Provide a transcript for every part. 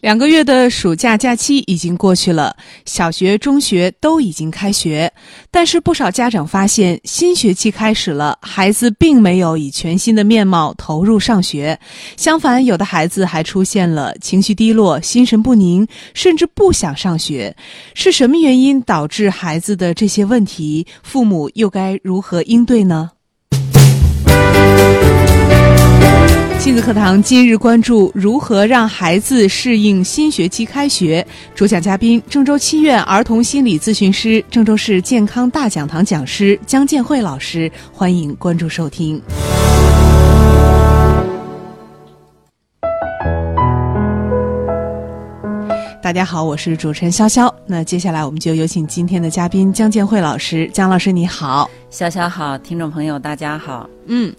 两个月的暑假假期已经过去了，小学、中学都已经开学，但是不少家长发现，新学期开始了，孩子并没有以全新的面貌投入上学，相反，有的孩子还出现了情绪低落、心神不宁，甚至不想上学。是什么原因导致孩子的这些问题？父母又该如何应对呢？亲子课堂今日关注如何让孩子适应新学期开学。主讲嘉宾：郑州七院儿童心理咨询师、郑州市健康大讲堂讲师姜建慧老师。欢迎关注收听。大家好，我是主持人潇潇。那接下来我们就有请今天的嘉宾江建慧老师。江老师你好，潇潇好，听众朋友大家好。嗯，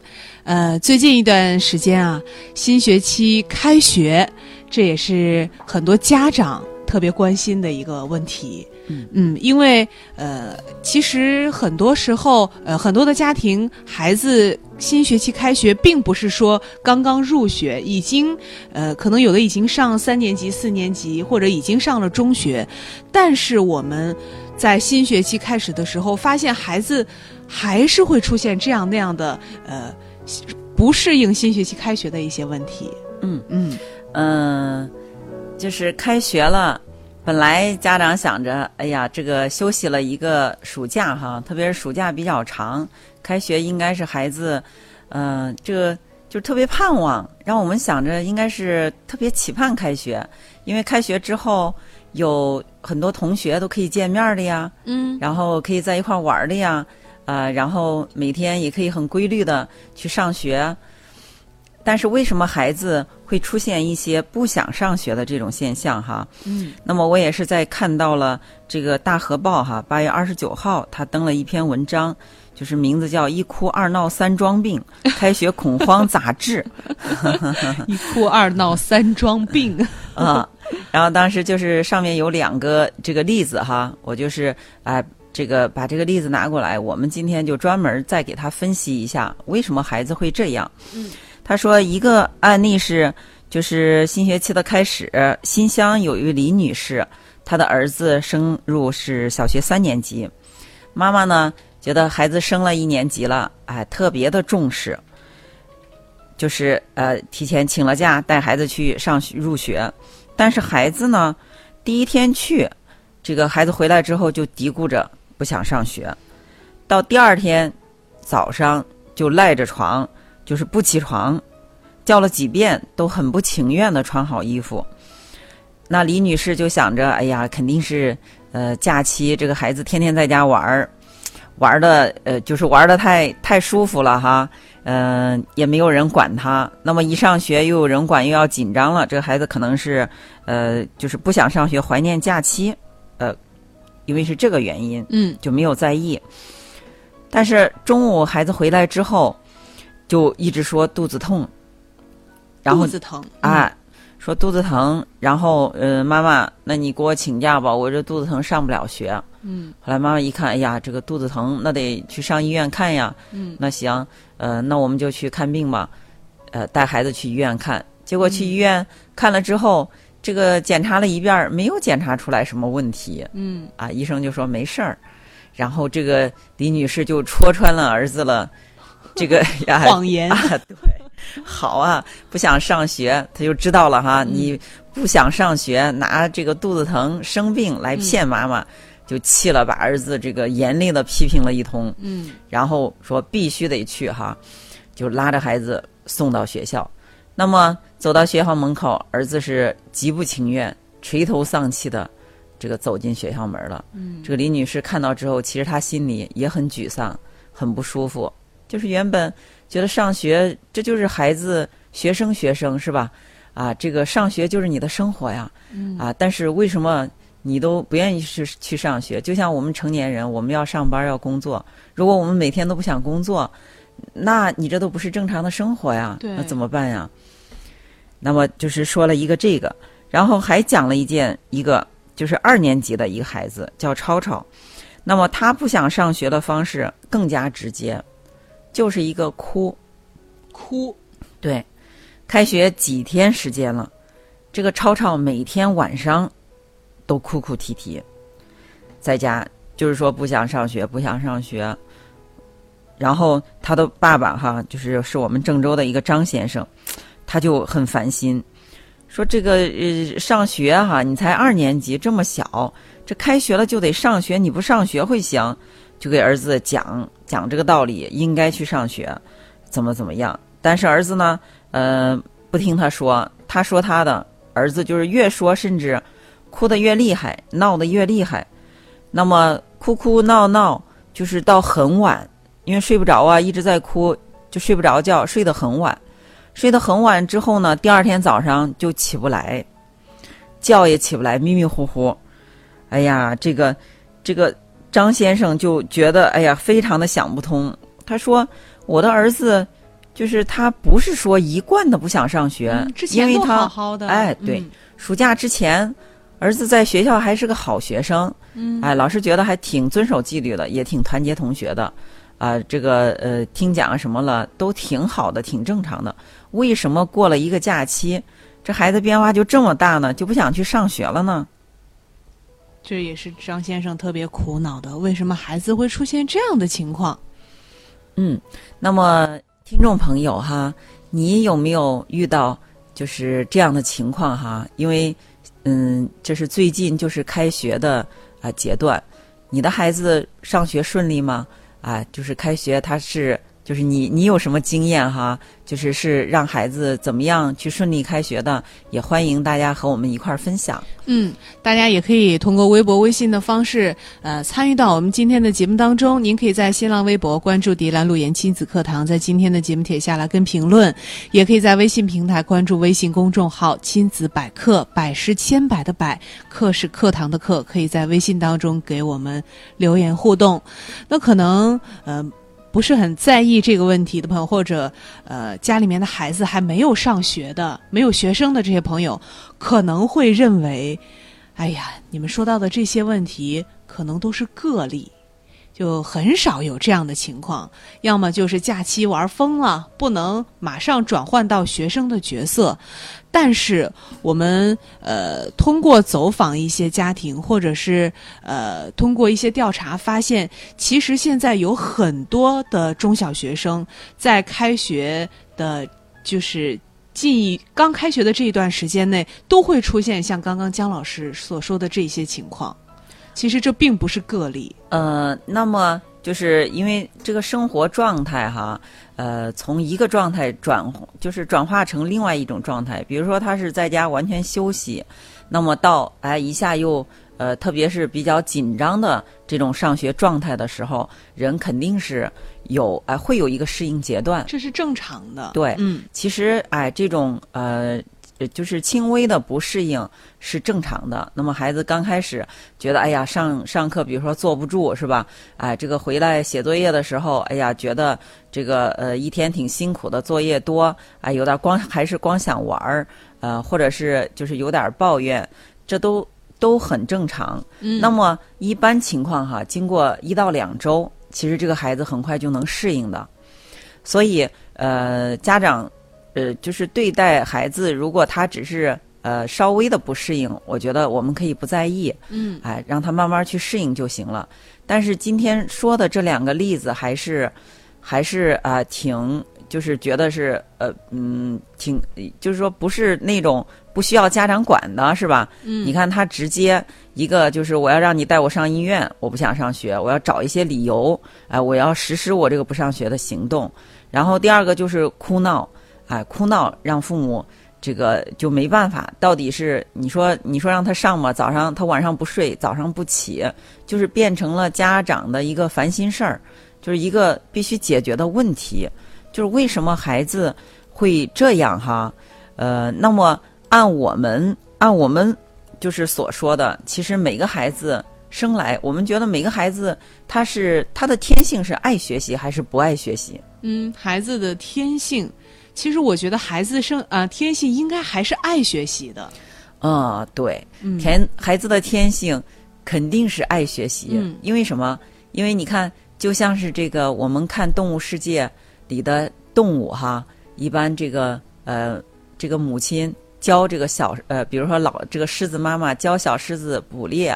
呃，最近一段时间啊，新学期开学，这也是很多家长特别关心的一个问题。嗯嗯，因为呃，其实很多时候，呃，很多的家庭孩子新学期开学，并不是说刚刚入学，已经呃，可能有的已经上三年级、四年级，或者已经上了中学，但是我们在新学期开始的时候，发现孩子还是会出现这样那样的呃不适应新学期开学的一些问题。嗯嗯嗯、就是开学了，本来家长想着，哎呀，这个休息了一个暑假哈，特别是暑假比较长，开学应该是孩子，嗯、这个就特别盼望，让我们想着应该是特别期盼开学，因为开学之后有很多同学都可以见面的呀，嗯然后可以在一块儿玩儿的呀，呃，然后每天也可以很规律的去上学。但是为什么孩子会出现一些不想上学的这种现象哈？嗯那么我也是在看到了这个《大河报》哈，八月二十九号他登了一篇文章，就是名字叫《一哭二闹三装病，开学恐慌咋治 》一哭二闹三装病。啊。然后当时就是上面有两个这个例子哈，我就是哎、这个把这个例子拿过来，我们今天就专门再给他分析一下为什么孩子会这样。嗯，他说一个案例是，就是新学期的开始，新乡有一位李女士，她的儿子升入是小学三年级，妈妈呢觉得孩子升了一年级了，哎，特别的重视，就是呃提前请了假带孩子去上学入学，但是孩子呢第一天去，这个孩子回来之后就嘀咕着不想上学，到第二天早上就赖着床，就是不起床，叫了几遍都很不情愿的穿好衣服。那李女士就想着，哎呀，肯定是呃假期这个孩子天天在家玩儿，玩的呃就是玩的太太舒服了哈，嗯、也没有人管他。那么一上学又有人管，又要紧张了，这个孩子可能是呃就是不想上学，怀念假期，呃，因为是这个原因，嗯就没有在意。但是中午孩子回来之后，就一直说肚子痛，然后肚子疼啊，说肚子疼，然后呃，妈妈，那你给我请假吧，我这肚子疼上不了学。嗯后来妈妈一看，哎呀，这个肚子疼，那得去上医院看呀。嗯那行，呃，那我们就去看病吧，呃，带孩子去医院看。结果去医院看了之后，这个检查了一遍，没有检查出来什么问题嗯啊，医生就说没事儿。然后这个李女士就戳穿了儿子了，这个 呀谎言啊，对，好啊，不想上学，他就知道了哈，你不想上学，拿这个肚子疼、生病来骗妈妈，就气了，把儿子这个严厉的批评了一通，嗯然后说必须得去哈，就拉着孩子送到学校。那么走到学校门口，儿子是极不情愿、垂头丧气的，这个走进学校门了。嗯这个李女士看到之后，其实她心里也很沮丧，很不舒服。就是原本觉得上学这就是孩子学生学生是吧？啊，这个上学就是你的生活呀。嗯啊，但是为什么你都不愿意去去上学？就像我们成年人，我们要上班要工作，如果我们每天都不想工作，那你这都不是正常的生活呀。那怎么办呀？那么就是说了一个这个，然后还讲了一件一个就是二年级的一个孩子叫超超，那么他不想上学的方式更加直接，就是一个哭。哭，对，开学几天时间了，这个超超每天晚上都哭哭啼啼，在家就是说不想上学，不想上学。然后他的爸爸哈，就是是我们郑州的一个张先生，他就很烦心，说这个呃上学哈，你才二年级这么小，这开学了就得上学，你不上学会行？就给儿子讲讲这个道理，应该去上学，怎么怎么样？但是儿子呢，呃，不听他说，他说他的，儿子就是越说，甚至哭得越厉害，闹得越厉害。那么哭哭闹闹，就是到很晚，因为睡不着啊，一直在哭，就睡不着觉，睡得很晚。睡得很晚之后呢，第二天早上就起不来，觉也起不来，迷迷糊糊。哎呀，这个这个张先生就觉得，哎呀，非常的想不通。他说：“我的儿子。”就是他不是说一贯的不想上学，嗯之前都因为他好好的哎，对，嗯暑假之前，儿子在学校还是个好学生，嗯哎，老师觉得还挺遵守纪律的，也挺团结同学的，啊、这个呃听讲啊什么了都挺好的，挺正常的。为什么过了一个假期，这孩子变化就这么大呢？就不想去上学了呢？这也是张先生特别苦恼的，为什么孩子会出现这样的情况？嗯，那么听众朋友哈，你有没有遇到就是这样的情况哈？因为嗯，这是最近就是开学的啊、阶段，你的孩子上学顺利吗？啊，就是开学他是就是你你有什么经验哈？就是是让孩子怎么样去顺利开学的，也欢迎大家和我们一块儿分享。嗯，大家也可以通过微博、微信的方式，呃，参与到我们今天的节目当中。您可以在新浪微博关注“迪兰路言亲子课堂”，在今天的节目帖下来跟评论；也可以在微信平台关注微信公众号“亲子百科”，百是千百的百，课是课堂的课，可以在微信当中给我们留言互动。那可能，呃。不是很在意这个问题的朋友，或者呃家里面的孩子还没有上学的、没有学生的这些朋友，可能会认为，哎呀，你们说到的这些问题可能都是个例，就很少有这样的情况。要么就是假期玩疯了，不能马上转换到学生的角色。但是我们呃通过走访一些家庭，或者是呃通过一些调查发现，其实现在有很多的中小学生在开学的，就是近刚开学的这一段时间内，都会出现像刚刚姜老师所说的这些情况。其实这并不是个例。呃，那么就是因为这个生活状态哈，呃，从一个状态转就是转化成另外一种状态，比如说他是在家完全休息，那么到哎一下又呃，特别是比较紧张的这种上学状态的时候，人肯定是有哎会有一个适应阶段。这是正常的。对嗯，其实哎这种呃。呃就是轻微的不适应是正常的。那么孩子刚开始觉得，哎呀，上上课，比如说坐不住，是吧？哎，这个回来写作业的时候，哎呀，觉得这个呃一天挺辛苦的，作业多，哎，有点光还是光想玩儿，呃，或者是就是有点抱怨，这都都很正常。嗯那么一般情况哈，经过一到两周，其实这个孩子很快就能适应的。所以呃，家长呃，就是对待孩子，如果他只是呃稍微的不适应，我觉得我们可以不在意，嗯哎，让他慢慢去适应就行了。但是今天说的这两个例子，还是还是啊、呃挺就是觉得是呃嗯挺就是说不是那种不需要家长管的是吧？嗯，你看他直接一个就是我要让你带我上医院，我不想上学，我要找一些理由，哎、我要实施我这个不上学的行动。然后第二个就是哭闹，哎，哭闹让父母这个就没办法，到底是你说你说让他上嘛，早上他晚上不睡，早上不起，就是变成了家长的一个烦心事儿，就是一个必须解决的问题，就是为什么孩子会这样哈？呃，那么按我们按我们就是所说的，其实每个孩子生来，我们觉得每个孩子他是他的天性是爱学习还是不爱学习？嗯，孩子的天性，其实我觉得孩子生啊、天性应该还是爱学习的。啊、对，嗯，天孩子的天性肯定是爱学习，嗯因为什么？因为你看，就像是这个我们看动物世界里的动物哈，一般这个呃，这个母亲教这个小呃，比如说老这个狮子妈妈教小狮子捕猎，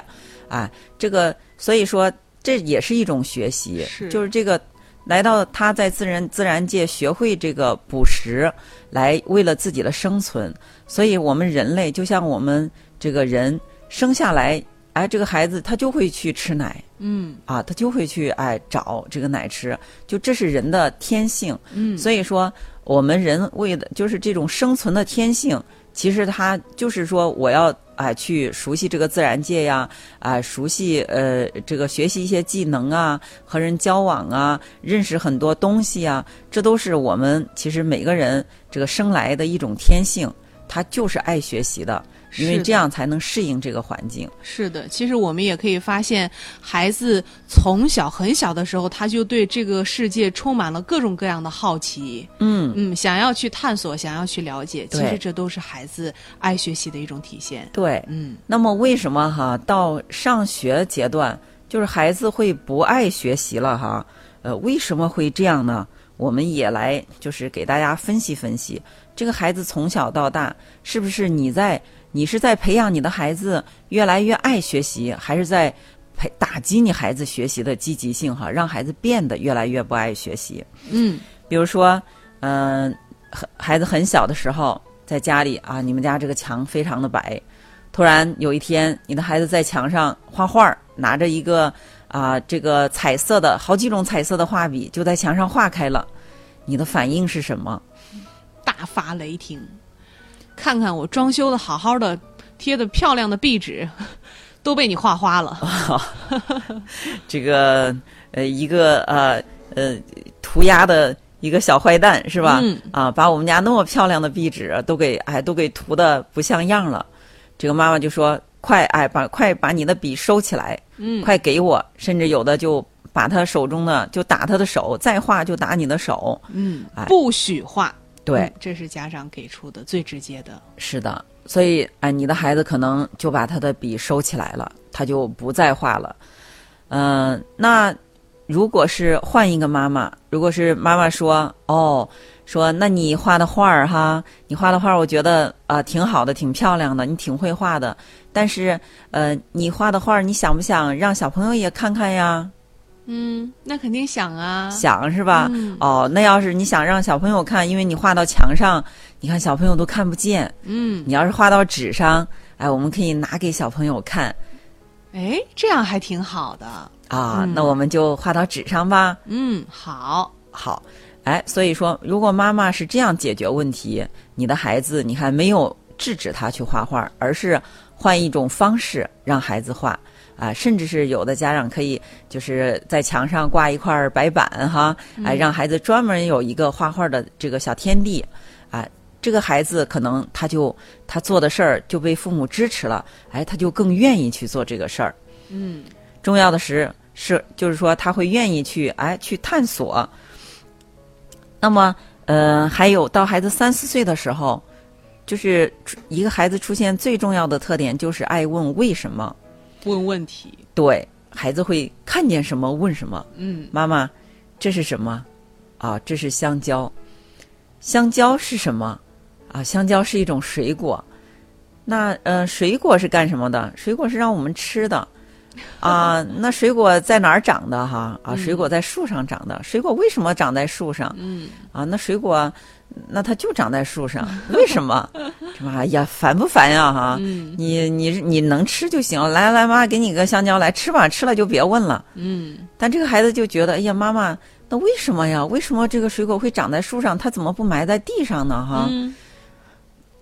啊，这个所以说这也是一种学习，是就是这个来到他在自然自然界学会这个捕食，来为了自己的生存，所以我们人类就像我们这个人生下来，哎，这个孩子他就会去吃奶。嗯啊，他就会去哎找这个奶吃，就这是人的天性。嗯，所以说，我们人为的就是这种生存的天性，其实他就是说，我要哎去熟悉这个自然界呀，啊，熟悉呃这个学习一些技能啊，和人交往啊，认识很多东西啊，这都是我们其实每个人这个生来的一种天性，他就是爱学习的，因为这样才能适应这个环境。是的，其实我们也可以发现，孩子从小很小的时候，他就对这个世界充满了各种各样的好奇，嗯，嗯，想要去探索，想要去了解。其实这都是孩子爱学习的一种体现。对。嗯那么为什么哈到上学阶段，就是孩子会不爱学习了哈？呃，为什么会这样呢？我们也来就是给大家分析分析，这个孩子从小到大是不是你在你是在培养你的孩子越来越爱学习，还是在培打击你孩子学习的积极性哈，让孩子变得越来越不爱学习？嗯比如说，嗯、很孩子很小的时候，在家里啊，你们家这个墙非常的白，突然有一天，你的孩子在墙上画画儿，拿着一个啊这个彩色的好几种彩色的画笔，就在墙上画开了，你的反应是什么？大发雷霆，看看我装修的好好的，贴的漂亮的壁纸，都被你画花了。这个呃一个呃呃涂鸦的一个小坏蛋是吧？嗯啊，把我们家那么漂亮的壁纸都给哎都给涂的不像样了。这个妈妈就说：“快哎把快把你的笔收起来，嗯，快给我！”甚至有的就把他手中的就打他的手，再画就打你的手。嗯哎，不许画。对，嗯这是家长给出的最直接的。是的，所以哎，你的孩子可能就把他的笔收起来了，他就不再画了。嗯、那如果是换一个妈妈，如果是妈妈说哦，说那你画的画儿哈，你画的画儿我觉得啊、挺好的，挺漂亮的，你挺会画的。但是呃，你画的画儿，你想不想让小朋友也看看呀？嗯，那肯定想啊。想是吧？嗯哦，那要是你想让小朋友看，因为你画到墙上，你看小朋友都看不见。嗯，你要是画到纸上，哎，我们可以拿给小朋友看哎，这样还挺好的。啊。嗯那我们就画到纸上吧。嗯，好。好，哎，所以说，如果妈妈是这样解决问题，你的孩子你看没有制止他去画画，而是换一种方式让孩子画。啊，甚至是有的家长可以就是在墙上挂一块白板哈，哎，让孩子专门有一个画画的这个小天地，啊，这个孩子可能他就他做的事儿就被父母支持了，哎，他就更愿意去做这个事儿。嗯重要的是是就是说他会愿意去哎去探索。那么呃，还有到孩子三四岁的时候，就是一个孩子出现最重要的特点就是爱问为什么。问问题。对孩子会看见什么问什么。嗯妈妈，这是什么？啊，这是香蕉。香蕉是什么？啊，香蕉是一种水果。那呃，水果是干什么的？水果是让我们吃的。啊，那水果在哪儿长的哈？啊，水果在树上长的。水果为什么长在树上？嗯，啊，那水果，那它就长在树上，为什么？这 妈呀，烦不烦呀哈？嗯你你你能吃就行，来来，妈给你个香蕉，来吃吧，吃了就别问了。嗯但这个孩子就觉得，哎呀，妈妈，那为什么呀？为什么这个水果会长在树上？它怎么不埋在地上呢？哈，嗯，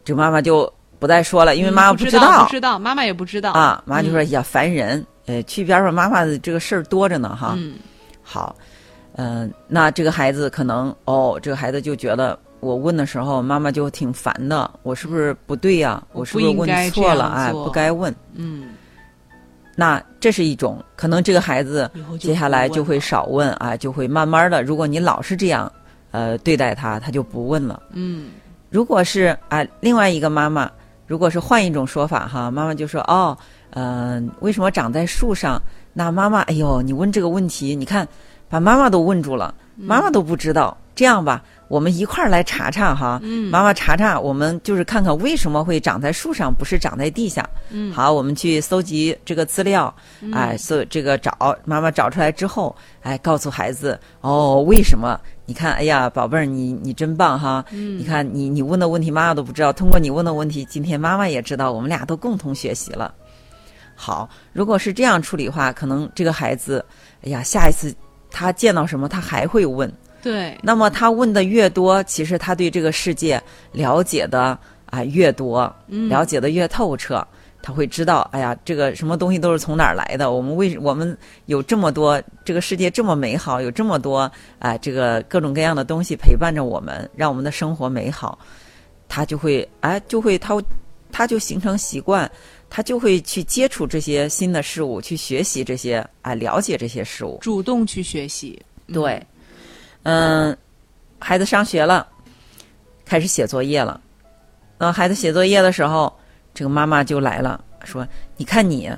这妈妈就不再说了，因为妈妈不知道不知道，妈妈也不知道啊。妈就说，呀，烦人，呃，去边上，妈妈的这个事儿多着呢，哈。嗯好，嗯、那这个孩子可能哦，这个孩子就觉得我问的时候，妈妈就挺烦的，我是不是不对呀、我我是不是问错了？哎，这样做不该问。嗯，那这是一种，可能这个孩子接下来就会少问啊，就会慢慢的，如果你老是这样，呃，对待他，他就不问了。嗯如果是啊，另外一个妈妈，如果是换一种说法哈，妈妈就说哦，呃，为什么长在树上？那妈妈，哎呦，你问这个问题，你看把妈妈都问住了，妈妈都不知道。这样吧，我们一块儿来查查哈。嗯妈妈查查，我们就是看看为什么会长在树上，不是长在地下。嗯好，我们去搜集这个资料，哎，搜这个找妈妈找出来之后，哎，告诉孩子哦，为什么？你看，哎呀，宝贝儿，你你真棒哈！嗯你看你你问的问题，妈妈都不知道，通过你问的问题，今天妈妈也知道，我们俩都共同学习了。好，如果是这样处理的话，可能这个孩子，哎呀，下一次他见到什么，他还会问。对，那么他问的越多，其实他对这个世界了解的啊越多，嗯了解的越透彻，他会知道，哎呀，这个什么东西都是从哪儿来的？我们为我们有这么多，这个世界这么美好，有这么多啊、这个各种各样的东西陪伴着我们，让我们的生活美好，他就会哎，就会他他就形成习惯，他就会去接触这些新的事物，去学习这些啊、了解这些事物。主动去学习。对，嗯，孩子上学了，开始写作业了。那孩子写作业的时候，这个妈妈就来了，说：“你看你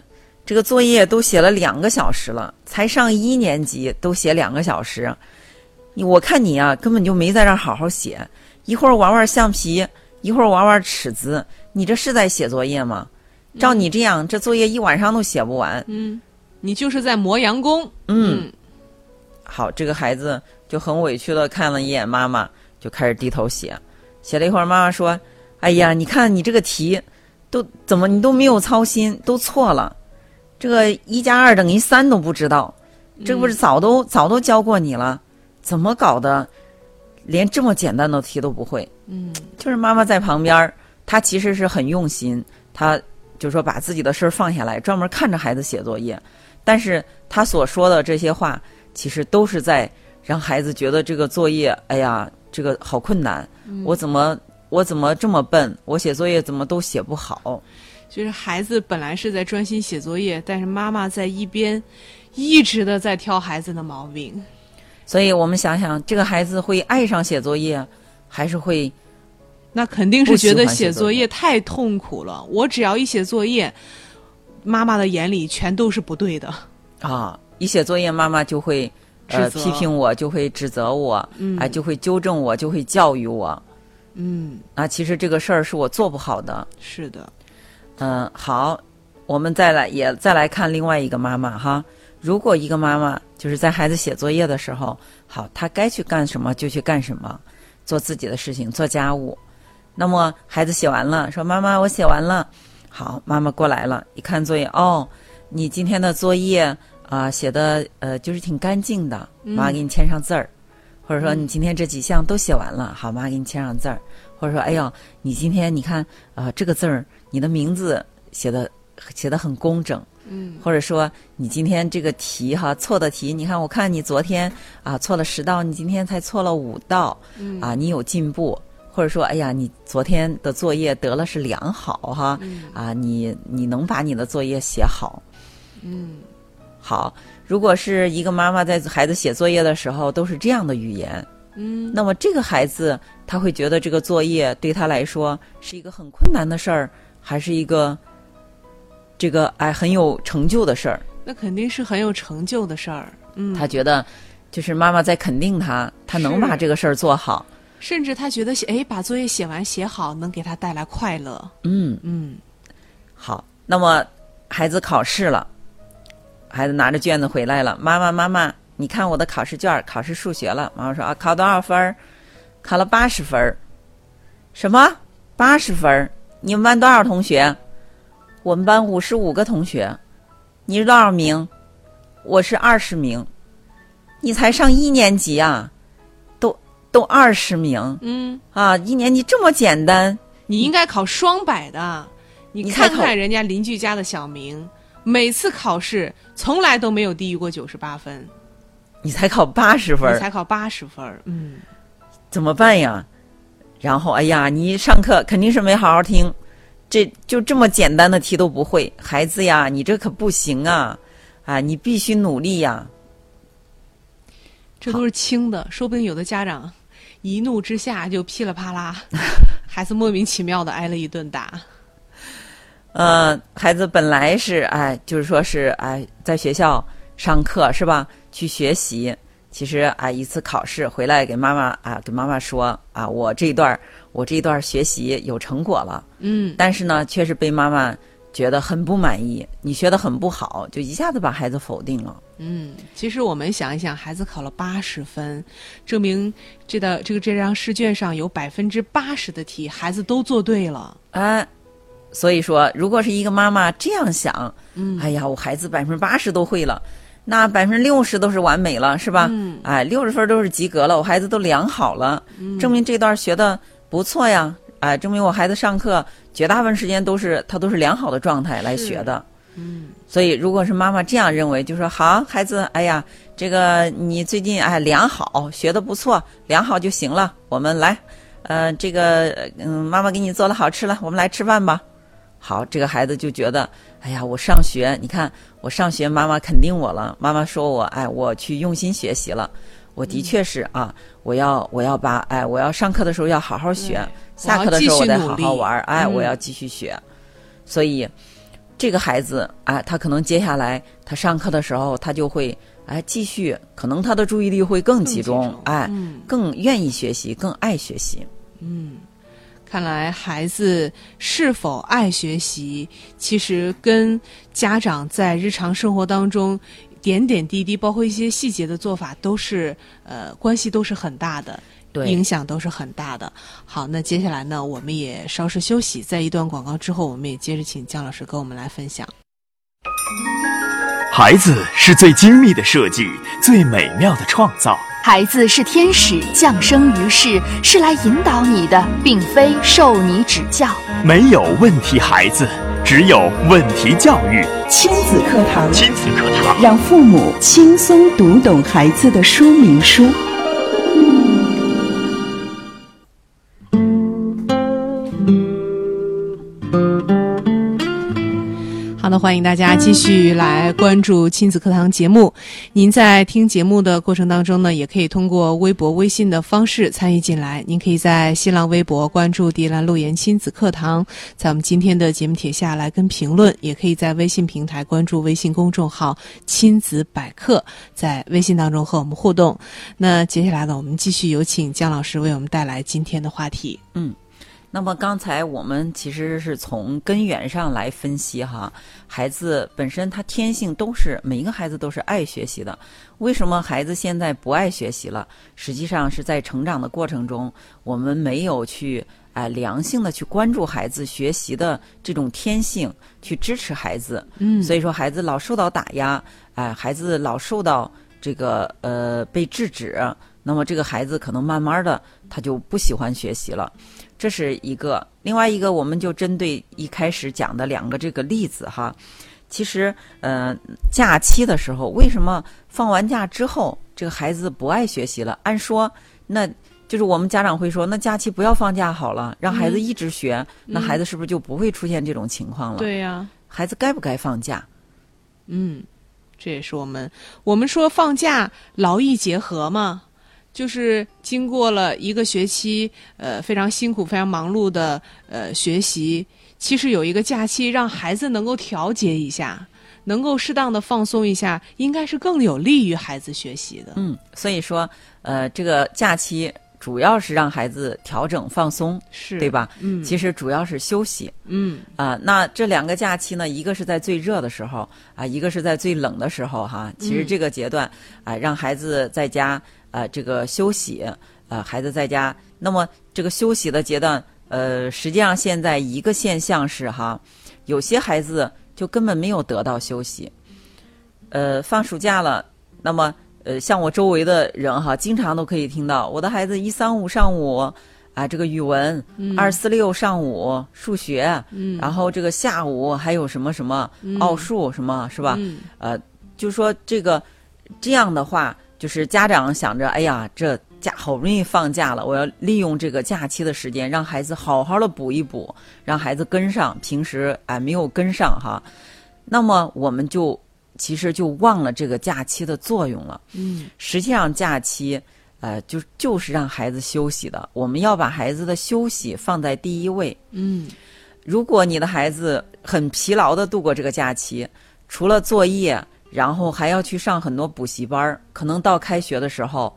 这个作业都写了两个小时了，才上一年级都写两个小时，你我看你啊，根本就没在这儿好好写，一会儿玩玩橡皮，一会儿玩玩尺子，你这是在写作业吗？照你这样，这作业一晚上都写不完。嗯，你就是在磨洋工。嗯，好，这个孩子就很委屈的看了一眼妈妈，就开始低头写。写了一会儿，妈妈说：“哎呀，你看你这个题，都怎么你都没有操心，都错了。这个一加二等于三都不知道，这不是早都、早都教过你了，怎么搞的？连这么简单的题都不会。”嗯，就是妈妈在旁边儿，她其实是很用心，她就说把自己的事儿放下来，专门看着孩子写作业。但是他所说的这些话，其实都是在让孩子觉得这个作业，哎呀，这个好困难，我怎么我怎么这么笨？我写作业怎么都写不好？就是孩子本来是在专心写作业，但是妈妈在一边一直的在挑孩子的毛病。所以我们想想，这个孩子会爱上写作业，还是会那肯定是觉得写作业太痛苦了。我只要一写作业，妈妈的眼里全都是不对的。啊，一写作业，妈妈就会批评我，就会指责我，嗯哎，就会纠正我，就会教育我。嗯，啊，其实这个事儿是我做不好的。是的，嗯，好，我们再来也再来看另外一个妈妈哈。如果一个妈妈就是在孩子写作业的时候，好，她该去干什么就去干什么，做自己的事情，做家务。那么孩子写完了，说妈妈，我写完了。好，妈妈过来了，一看作业，哦，你今天的作业啊、写的呃就是挺干净的，妈给你签上字儿。或者说你今天这几项都写完了，好，妈给你签上字儿。或者说，哎呦，你今天你看，呃，这个字儿，你的名字写的写的很工整。嗯，或者说你今天这个题哈错的题，你看我看你昨天啊错了十道，你今天才错了五道，嗯啊你有进步。或者说，哎呀，你昨天的作业得了是良好哈，嗯啊你你能把你的作业写好。嗯，好，如果是一个妈妈在孩子写作业的时候都是这样的语言，嗯，那么这个孩子他会觉得这个作业对他来说是一个很困难的事儿，还是一个这个哎很有成就的事儿？那肯定是很有成就的事儿。嗯，他觉得就是妈妈在肯定他，他能把这个事儿做好。甚至他觉得写，哎，把作业写完写好，能给他带来快乐。嗯，嗯好。那么孩子考试了，孩子拿着卷子回来了，妈妈妈妈，你看我的考试卷，考试数学了。妈妈说啊，考多少分儿？考了八十分儿。什么？八十分儿？你们班多少同学？我们班五十五个同学。你是多少名？我是二十名。你才上一年级啊，都都二十名嗯，啊！一年级这么简单，你应该考双百的。你看看人家邻居家的小明，每次考试从来都没有低于过九十八分，你才考八十分你，才考八十分。嗯，怎么办呀？然后，哎呀，你上课肯定是没好好听，这就这么简单的题都不会，孩子呀，你这可不行啊！啊，你必须努力呀！这都是轻的，说不定有的家长一怒之下就噼里啪啦，孩子莫名其妙的挨了一顿打。呃，孩子本来是哎，就是说是哎，在学校上课是吧？去学习，其实啊，一次考试回来给妈妈啊，给妈妈说啊，我这一段我这一段学习有成果了，嗯，但是呢，却是被妈妈觉得很不满意，你学的很不好，就一下子把孩子否定了。嗯，其实我们想一想，孩子考了八十分，证明这道这个这张试卷上有百分之八十的题孩子都做对了。哎，所以说，如果是一个妈妈这样想，嗯哎呀，我孩子百分之八十都会了，那百分之六十都是完美了，是吧？嗯哎，六十分都是及格了，我孩子都良好了，证明这段学的不错呀。哎，证明我孩子上课绝大部分时间都是他都是良好的状态来学的。嗯所以，如果是妈妈这样认为，就说好，孩子，哎呀，这个你最近哎良好，学的不错，良好就行了。我们来，呃，这个嗯，妈妈给你做了好吃了，我们来吃饭吧。好，这个孩子就觉得，哎呀，我上学，你看我上学，妈妈肯定我了，妈妈说我，哎，我去用心学习了，我的确是啊，我要我要把，哎，我要上课的时候要好好学，下课的时候我得好好玩，哎，嗯。我要继续学，所以。这个孩子，哎，他可能接下来他上课的时候，他就会哎继续，可能他的注意力会更集中，更集中。哎，嗯。更愿意学习，更爱学习。嗯，看来孩子是否爱学习，其实跟家长在日常生活当中点点滴滴，包括一些细节的做法，都是呃关系都是很大的。对影响都是很大的。好，那接下来呢，我们也稍事休息，在一段广告之后，我们也接着请姜老师跟我们来分享。孩子是最精密的设计，最美妙的创造。孩子是天使降生于世，是来引导你的，并非受你指教。没有问题孩子，只有问题教育。亲子课堂，亲子课堂，让父母轻松读懂孩子的说明书。好的，欢迎大家继续来关注亲子课堂节目。您在听节目的过程当中呢，也可以通过微博、微信的方式参与进来。您可以在新浪微博关注“迪兰路言亲子课堂”，在我们今天的节目帖下来跟评论；也可以在微信平台关注微信公众号“亲子百科”，在微信当中和我们互动。那接下来呢，我们继续有请姜老师为我们带来今天的话题。嗯那么刚才我们其实是从根源上来分析哈，孩子本身他天性都是每一个孩子都是爱学习的，为什么孩子现在不爱学习了？实际上是在成长的过程中，我们没有去哎、良性的去关注孩子学习的这种天性，去支持孩子，嗯所以说孩子老受到打压，哎、孩子老受到这个呃被制止，那么这个孩子可能慢慢的他就不喜欢学习了。这是一个，另外一个，我们就针对一开始讲的两个这个例子哈，其实，呃，假期的时候，为什么放完假之后，这个孩子不爱学习了？按说，那就是我们家长会说，那假期不要放假好了，让孩子一直学，那孩子是不是就不会出现这种情况了？，对呀、孩子该不该放假？嗯，这也是我们我们说放假劳逸结合嘛，就是经过了一个学期，呃，非常辛苦、非常忙碌的呃学习，其实有一个假期让孩子能够调节一下，能够适当的放松一下，应该是更有利于孩子学习的。嗯，所以说，呃，这个假期主要是让孩子调整放松，是对？吧？嗯，其实主要是休息。嗯啊，那这两个假期呢，一个是在最热的时候啊，一个是在最冷的时候哈。其实这个阶段啊，让孩子在家啊这个休息，啊孩子在家，那么这个休息的阶段，呃，实际上现在一个现象是哈，有些孩子就根本没有得到休息，呃，放暑假了，那么呃，像我周围的人哈，经常都可以听到我的孩子一三五上午啊，这个语文，二四六上午数学，嗯，然后这个下午还有什么什么奥数什么是吧？嗯呃，就说这个这样的话，就是家长想着，哎呀，这假好不容易放假了，我要利用这个假期的时间，让孩子好好的补一补，让孩子跟上，平时哎没有跟上哈，那么我们就其实就忘了这个假期的作用了。嗯实际上，假期，呃，就就是让孩子休息的。我们要把孩子的休息放在第一位。嗯如果你的孩子很疲劳的度过这个假期，除了作业，然后还要去上很多补习班儿，可能到开学的时候，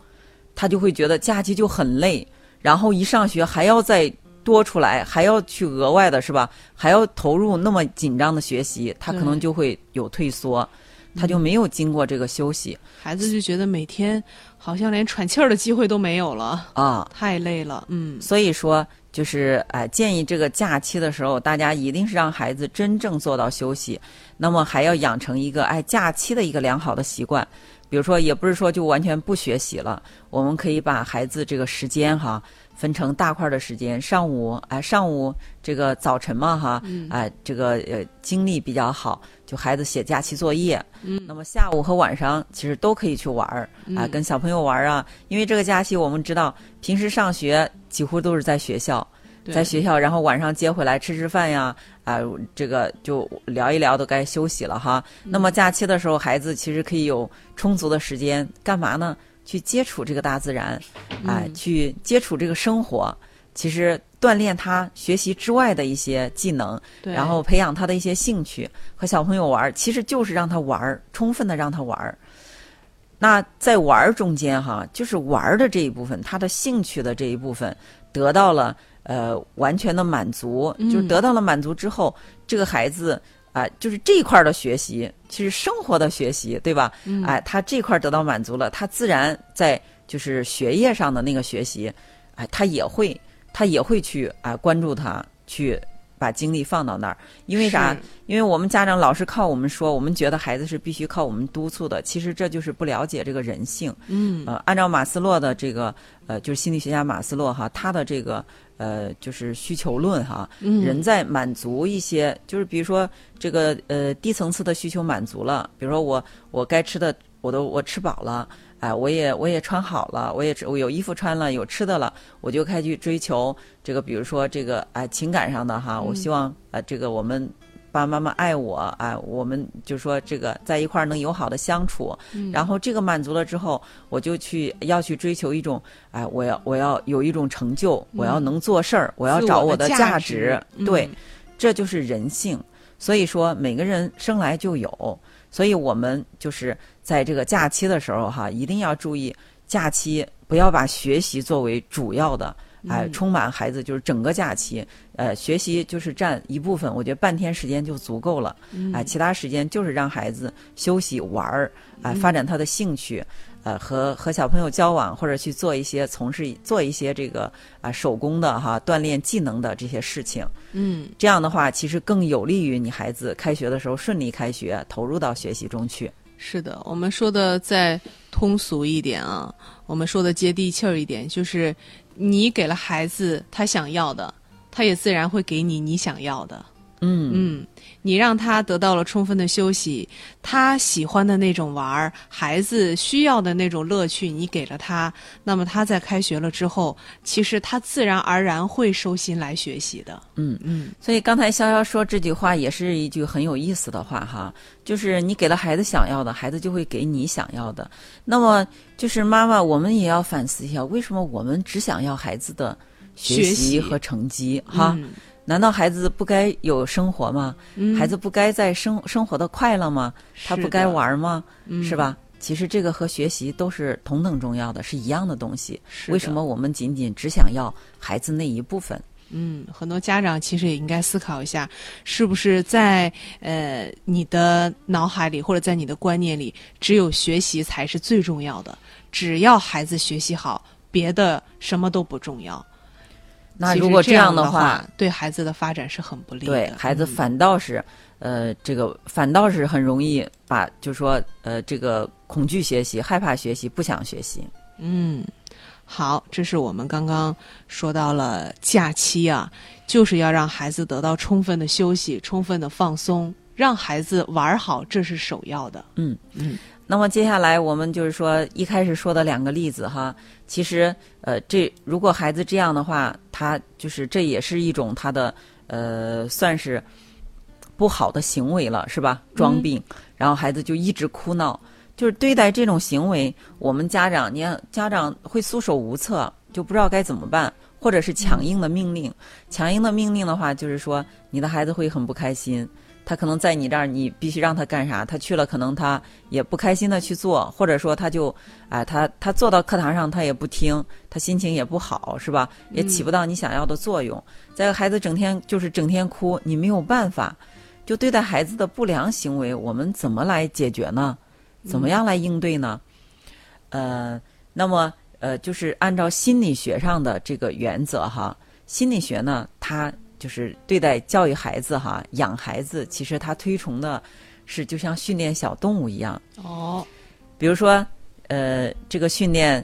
他就会觉得假期就很累，然后一上学还要再多出来，还要去额外的是吧？还要投入那么紧张的学习，他可能就会有退缩，他就没有经过这个休息孩子就觉得每天好像连喘气儿的机会都没有了，啊。太累了。嗯，所以说，就是哎、建议这个假期的时候，大家一定是让孩子真正做到休息，那么还要养成一个哎假期的一个良好的习惯。比如说，也不是说就完全不学习了，我们可以把孩子这个时间哈分成大块儿的时间，上午哎上午这个早晨嘛哈，哎这个呃精力比较好，就孩子写假期作业，嗯，那么下午和晚上其实都可以去玩儿啊，跟小朋友玩儿啊，因为这个假期我们知道平时上学几乎都是在学校，在学校，然后晚上接回来吃吃饭呀，啊、这个就聊一聊，都该休息了哈。那么假期的时候，孩子其实可以有充足的时间干嘛呢？去接触这个大自然，哎、去接触这个生活。其实锻炼他学习之外的一些技能，然后培养他的一些兴趣，和小朋友玩儿，其实就是让他玩儿，充分的让他玩儿。那在玩儿中间哈，就是玩儿的这一部分，他的兴趣的这一部分得到了呃完全的满足，就是得到了满足之后，这个孩子啊、就是这一块儿的学习，其实生活的学习，对吧？哎、他这块儿得到满足了，他自然在就是学业上的那个学习，哎，他也会他也会去啊、关注他，去把精力放到那儿，因为啥？因为我们家长老是靠我们说，我们觉得孩子是必须靠我们督促的，其实这就是不了解这个人性。嗯，呃，按照马斯洛的这个呃，就是心理学家马斯洛哈，他的这个呃，就是需求论哈，嗯人在满足一些，就是比如说这个呃低层次的需求满足了，比如说我我该吃的我都我吃饱了。哎，我也我也穿好了，我也我有衣服穿了，有吃的了，我就开始去追求这个，比如说这个哎情感上的哈，我希望呃这个我们爸爸妈妈爱我，哎，我们就说这个在一块儿能友好的相处，然后这个满足了之后，我就去要去追求一种，哎，我要我要有一种成就，我要能做事儿，我要找我的价值嗯。对，这就是人性。所以说，每个人生来就有，所以我们就是在这个假期的时候哈，一定要注意假期不要把学习作为主要的，哎，充满孩子就是整个假期，呃，学习就是占一部分，我觉得半天时间就足够了，哎，其他时间就是让孩子休息玩儿，哎，发展他的兴趣。呃，和和小朋友交往，或者去做一些从事做一些这个啊、手工的哈锻炼技能的这些事情，嗯，这样的话，其实更有利于你孩子开学的时候顺利开学，投入到学习中去。是的，我们说的再通俗一点啊，我们说的接地气儿一点，就是你给了孩子他想要的，他也自然会给你你想要的。嗯嗯，你让他得到了充分的休息，他喜欢的那种玩儿，孩子需要的那种乐趣，你给了他，那么他在开学了之后，其实他自然而然会收心来学习的。嗯嗯，所以刚才潇潇说这句话也是一句很有意思的话哈，就是你给了孩子想要的，孩子就会给你想要的。那么就是妈妈，我们也要反思一下，为什么我们只想要孩子的学学习习和成绩哈？嗯难道孩子不该有生活吗？嗯孩子不该在生生活的快乐吗？他不该玩吗？嗯是吧？其实这个和学习都是同等重要的，是一样的东西。为什么我们仅仅只想要孩子那一部分？嗯，很多家长其实也应该思考一下，是不是在呃你的脑海里或者在你的观念里，只有学习才是最重要的，只要孩子学习好，别的什么都不重要。那如果这的样的话，，对孩子的发展是很不利的。对孩子嗯反倒是，呃，这个反倒是很容易把，就说呃，这个恐惧学习、害怕学习、不想学习。嗯，好，这是我们刚刚说到了假期啊，就是要让孩子得到充分的休息、充分的放松，让孩子玩好，这是首要的。嗯嗯。那么接下来我们就是说一开始说的两个例子哈，其实呃，这如果孩子这样的话，他就是这也是一种他的呃，算是不好的行为了，是吧？装病，然后孩子就一直哭闹，就是对待这种行为，我们家长，你看家长会束手无策，就不知道该怎么办。或或者是强硬的命令。强硬的命令的话，就是说你的孩子会很不开心。他可能在你这儿，你必须让他干啥，他去了，可能他也不开心的去做，或者说他就，哎，他他坐到课堂上他也不听，他心情也不好，是吧？也起不到你想要的作用。再一个，孩子整天就是整天哭，你没有办法。就对待孩子的不良行为，我们怎么来解决呢？怎么样来应对呢？呃，那么呃，就是按照心理学上的这个原则哈，心理学呢，它。就是对待教育孩子哈，养孩子，其实他推崇的是就像训练小动物一样。哦。比如说，呃，这个训练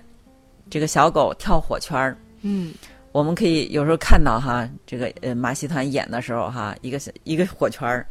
这个小狗跳火圈儿，嗯，我们可以有时候看到哈，这个呃马戏团演的时候哈，一个一个火圈儿，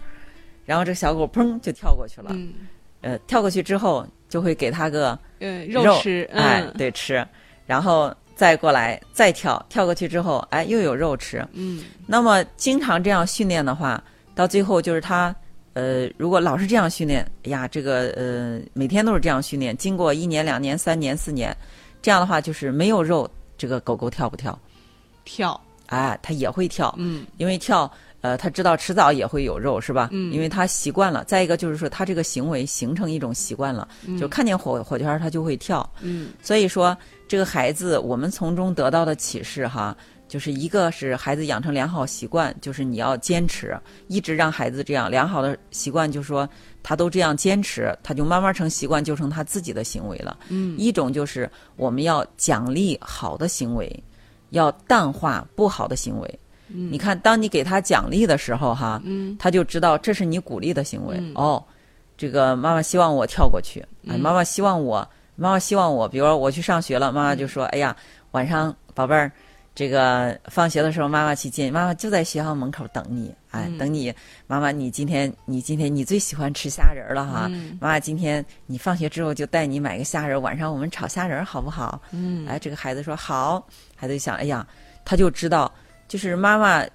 然后这个小狗砰就跳过去了，嗯，呃，跳过去之后就会给它个呃肉吃，哎，对吃，然后。再过来，再跳，跳过去之后，哎，又有肉吃。嗯，那么经常这样训练的话，到最后就是他，呃，如果老是这样训练，哎呀，这个呃，每天都是这样训练，经过一年、两年、三年、四年，这样的话就是没有肉，这个狗狗跳不跳？跳，哎，它也会跳。嗯，因为跳。呃，他知道迟早也会有肉，是吧？嗯，因为他习惯了。再一个就是说，他这个行为形成一种习惯了，就看见火火圈他就会跳。嗯，所以说这个孩子，我们从中得到的启示哈，就是一个是孩子养成良好习惯，就是你要坚持，一直让孩子这样良好的习惯，就是说他都这样坚持，他就慢慢成习惯，就成他自己的行为了。嗯，一种就是我们要奖励好的行为，要淡化不好的行为。你看，当你给他奖励的时候，哈，他就知道这是你鼓励的行为。哦，这个妈妈希望我跳过去，妈妈希望我，妈妈希望我，比如说我去上学了，妈妈就说：“哎呀，晚上宝贝儿，这个放学的时候妈妈去接你，妈妈就在学校门口等你，哎，等你。妈妈，你今天你今天你最喜欢吃虾仁了哈，妈妈今天你放学之后就带你买个虾仁，晚上我们炒虾仁好不好？嗯，哎，这个孩子说好，孩子想，哎呀，他就知道。就是妈妈，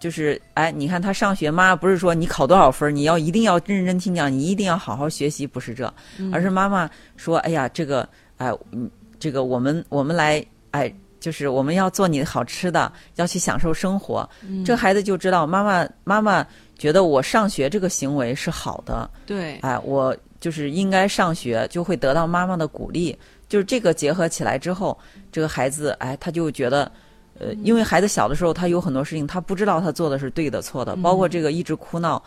就是哎，你看他上学，妈妈不是说你考多少分，你要一定要认真听讲，你一定要好好学习，不是这，而是妈妈说，哎呀，这个哎，嗯，这个我们我们来哎，就是我们要做你好吃的，要去享受生活。这孩子就知道妈妈妈妈觉得我上学这个行为是好的，对，哎，我就是应该上学，就会得到妈妈的鼓励。就是这个结合起来之后，这个孩子哎，他就觉得。呃，因为孩子小的时候，他有很多事情他不知道他做的是对的错的，包括这个一直哭闹，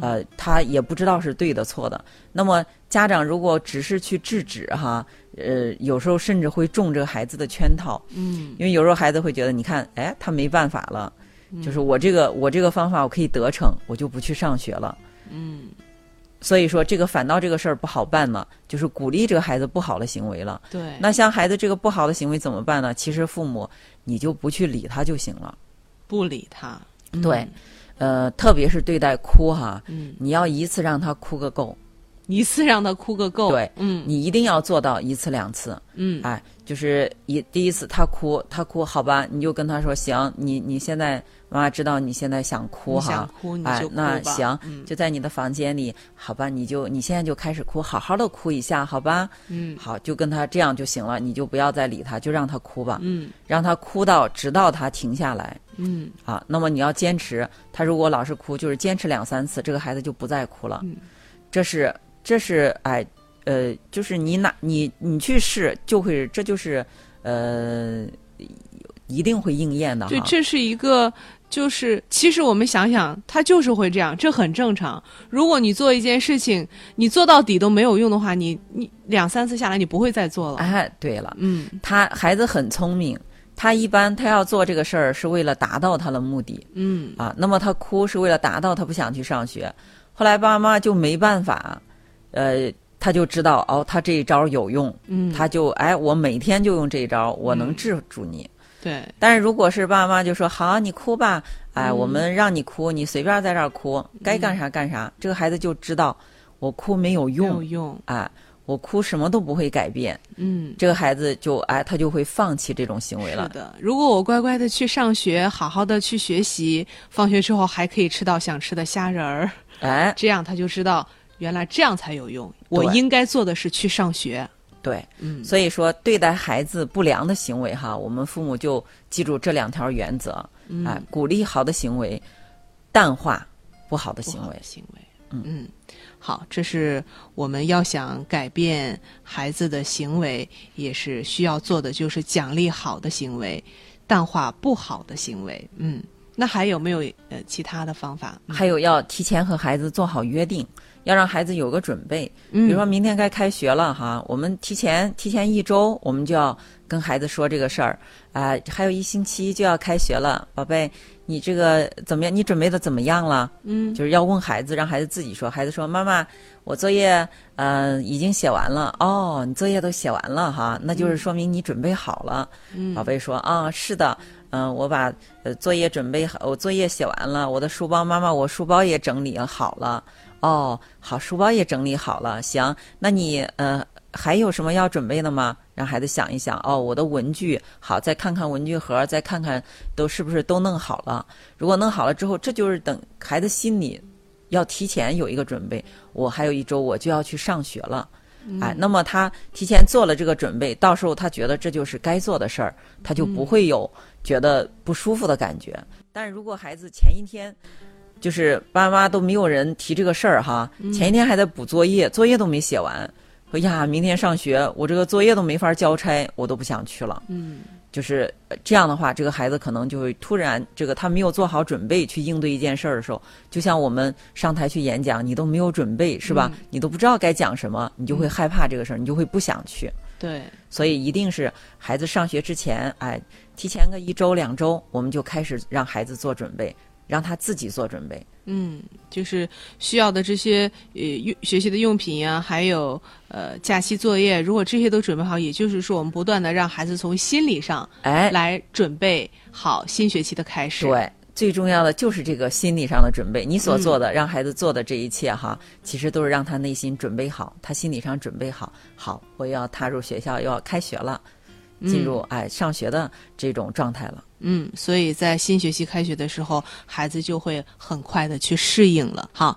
呃，他也不知道是对的错的。那么家长如果只是去制止哈，呃，有时候甚至会中这个孩子的圈套。嗯，因为有时候孩子会觉得，你看，哎，他没办法了，就是我这个我这个方法我可以得逞，我就不去上学了。嗯。所以说，这个反倒这个事儿不好办呢，就是鼓励这个孩子不好的行为了。对。那像孩子这个不好的行为怎么办呢？其实父母你就不去理他就行了。不理他。对。呃，特别是对待哭哈，嗯，你要一次让他哭个够。一次让他哭个够。对。嗯。你一定要做到一次两次。嗯。哎，就是一第一次他哭，他哭好吧，你就跟他说行，你你现在。妈妈知道你现在想哭哈，哎，那行，就在你的房间里，好吧，你就你现在就开始哭，好好的哭一下，好吧，嗯，好，就跟他这样就行了，你就不要再理他，就让他哭吧，嗯，让他哭到直到他停下来，嗯，啊，那么你要坚持，他如果老是哭，就是坚持两三次，这个孩子就不再哭了，嗯，这是这是哎，呃，就是你哪你你去试就会，这就是呃，一定会应验的，对，这是一个。就是，其实我们想想，他就是会这样，这很正常。如果你做一件事情，你做到底都没有用的话，你你两三次下来，你不会再做了。哎，对了，嗯，他孩子很聪明，他一般他要做这个事儿是为了达到他的目的，嗯啊，那么他哭是为了达到他不想去上学，后来爸爸妈妈就没办法，呃，他就知道哦，他这一招有用，嗯，他就哎，我每天就用这一招，我能治住你。对，但是如果是爸爸妈妈就说好，你哭吧，哎，我们让你哭，你随便在这儿哭，该干啥干啥，这个孩子就知道我哭没有用，没有用，哎，我哭什么都不会改变，嗯，这个孩子就哎，他就会放弃这种行为了。是的，如果我乖乖的去上学，好好的去学习，放学之后还可以吃到想吃的虾仁儿，哎，这样他就知道原来这样才有用，我应该做的是去上学。对，嗯，所以说对待孩子不良的行为哈，我们父母就记住这两条原则，嗯哎，鼓励好的行为，淡化不好的行为不好的。行为。嗯，好，这是我们要想改变孩子的行为，也是需要做的，就是奖励好的行为，淡化不好的行为。嗯，那还有没有呃其他的方法？嗯还有要提前和孩子做好约定，要让孩子有个准备。嗯比如说明天该开学了哈，我们提前提前一周，我们就要跟孩子说这个事儿啊、还有一星期就要开学了，宝贝，你这个怎么样？你准备的怎么样了？嗯就是要问孩子，让孩子自己说。孩子说：“妈妈，我作业呃已经写完了。”哦，你作业都写完了哈，那就是说明你准备好了。嗯宝贝说：“啊，是的，嗯、我把呃作业准备好，我作业写完了，我的书包，妈妈，我书包也整理好了。哦，好，书包也整理好了。行，那你呃还有什么要准备的吗？让孩子想一想。哦，我的文具好，再看看文具盒，再看看都是不是都弄好了。如果弄好了之后，这就是等孩子心里要提前有一个准备。我还有一周我就要去上学了。”哎，那么他提前做了这个准备，到时候他觉得这就是该做的事儿，他就不会有觉得不舒服的感觉。但是如果孩子前一天就是爸妈都没有人提这个事儿哈，前一天还在补作业，作业都没写完，说呀，明天上学我这个作业都没法交差，我都不想去了。嗯就是呃这样的话，这个孩子可能就会突然，这个他没有做好准备去应对一件事儿的时候，就像我们上台去演讲，你都没有准备是吧？你都不知道该讲什么，你就会害怕这个事儿，你就会不想去。对，所以一定是孩子上学之前，哎，提前个一周两周，我们就开始让孩子做准备，让他自己做准备。嗯，就是需要的这些呃用学习的用品呀、还有呃假期作业，如果这些都准备好，也就是说我们不断的让孩子从心理上哎，来准备好新学期的开始。，对，最重要的就是这个心理上的准备。你所做的，让孩子做的这一切哈，其实都是让他内心准备好，他心理上准备好，好，我要踏入学校，又要开学了，进入、哎上学的这种状态了。嗯，所以在新学期开学的时候，孩子就会很快的去适应了。好，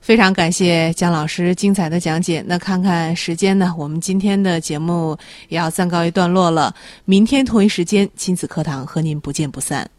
非常感谢姜老师精彩的讲解。那看看时间呢，我们今天的节目也要暂告一段落了。明天同一时间，亲子课堂和您不见不散。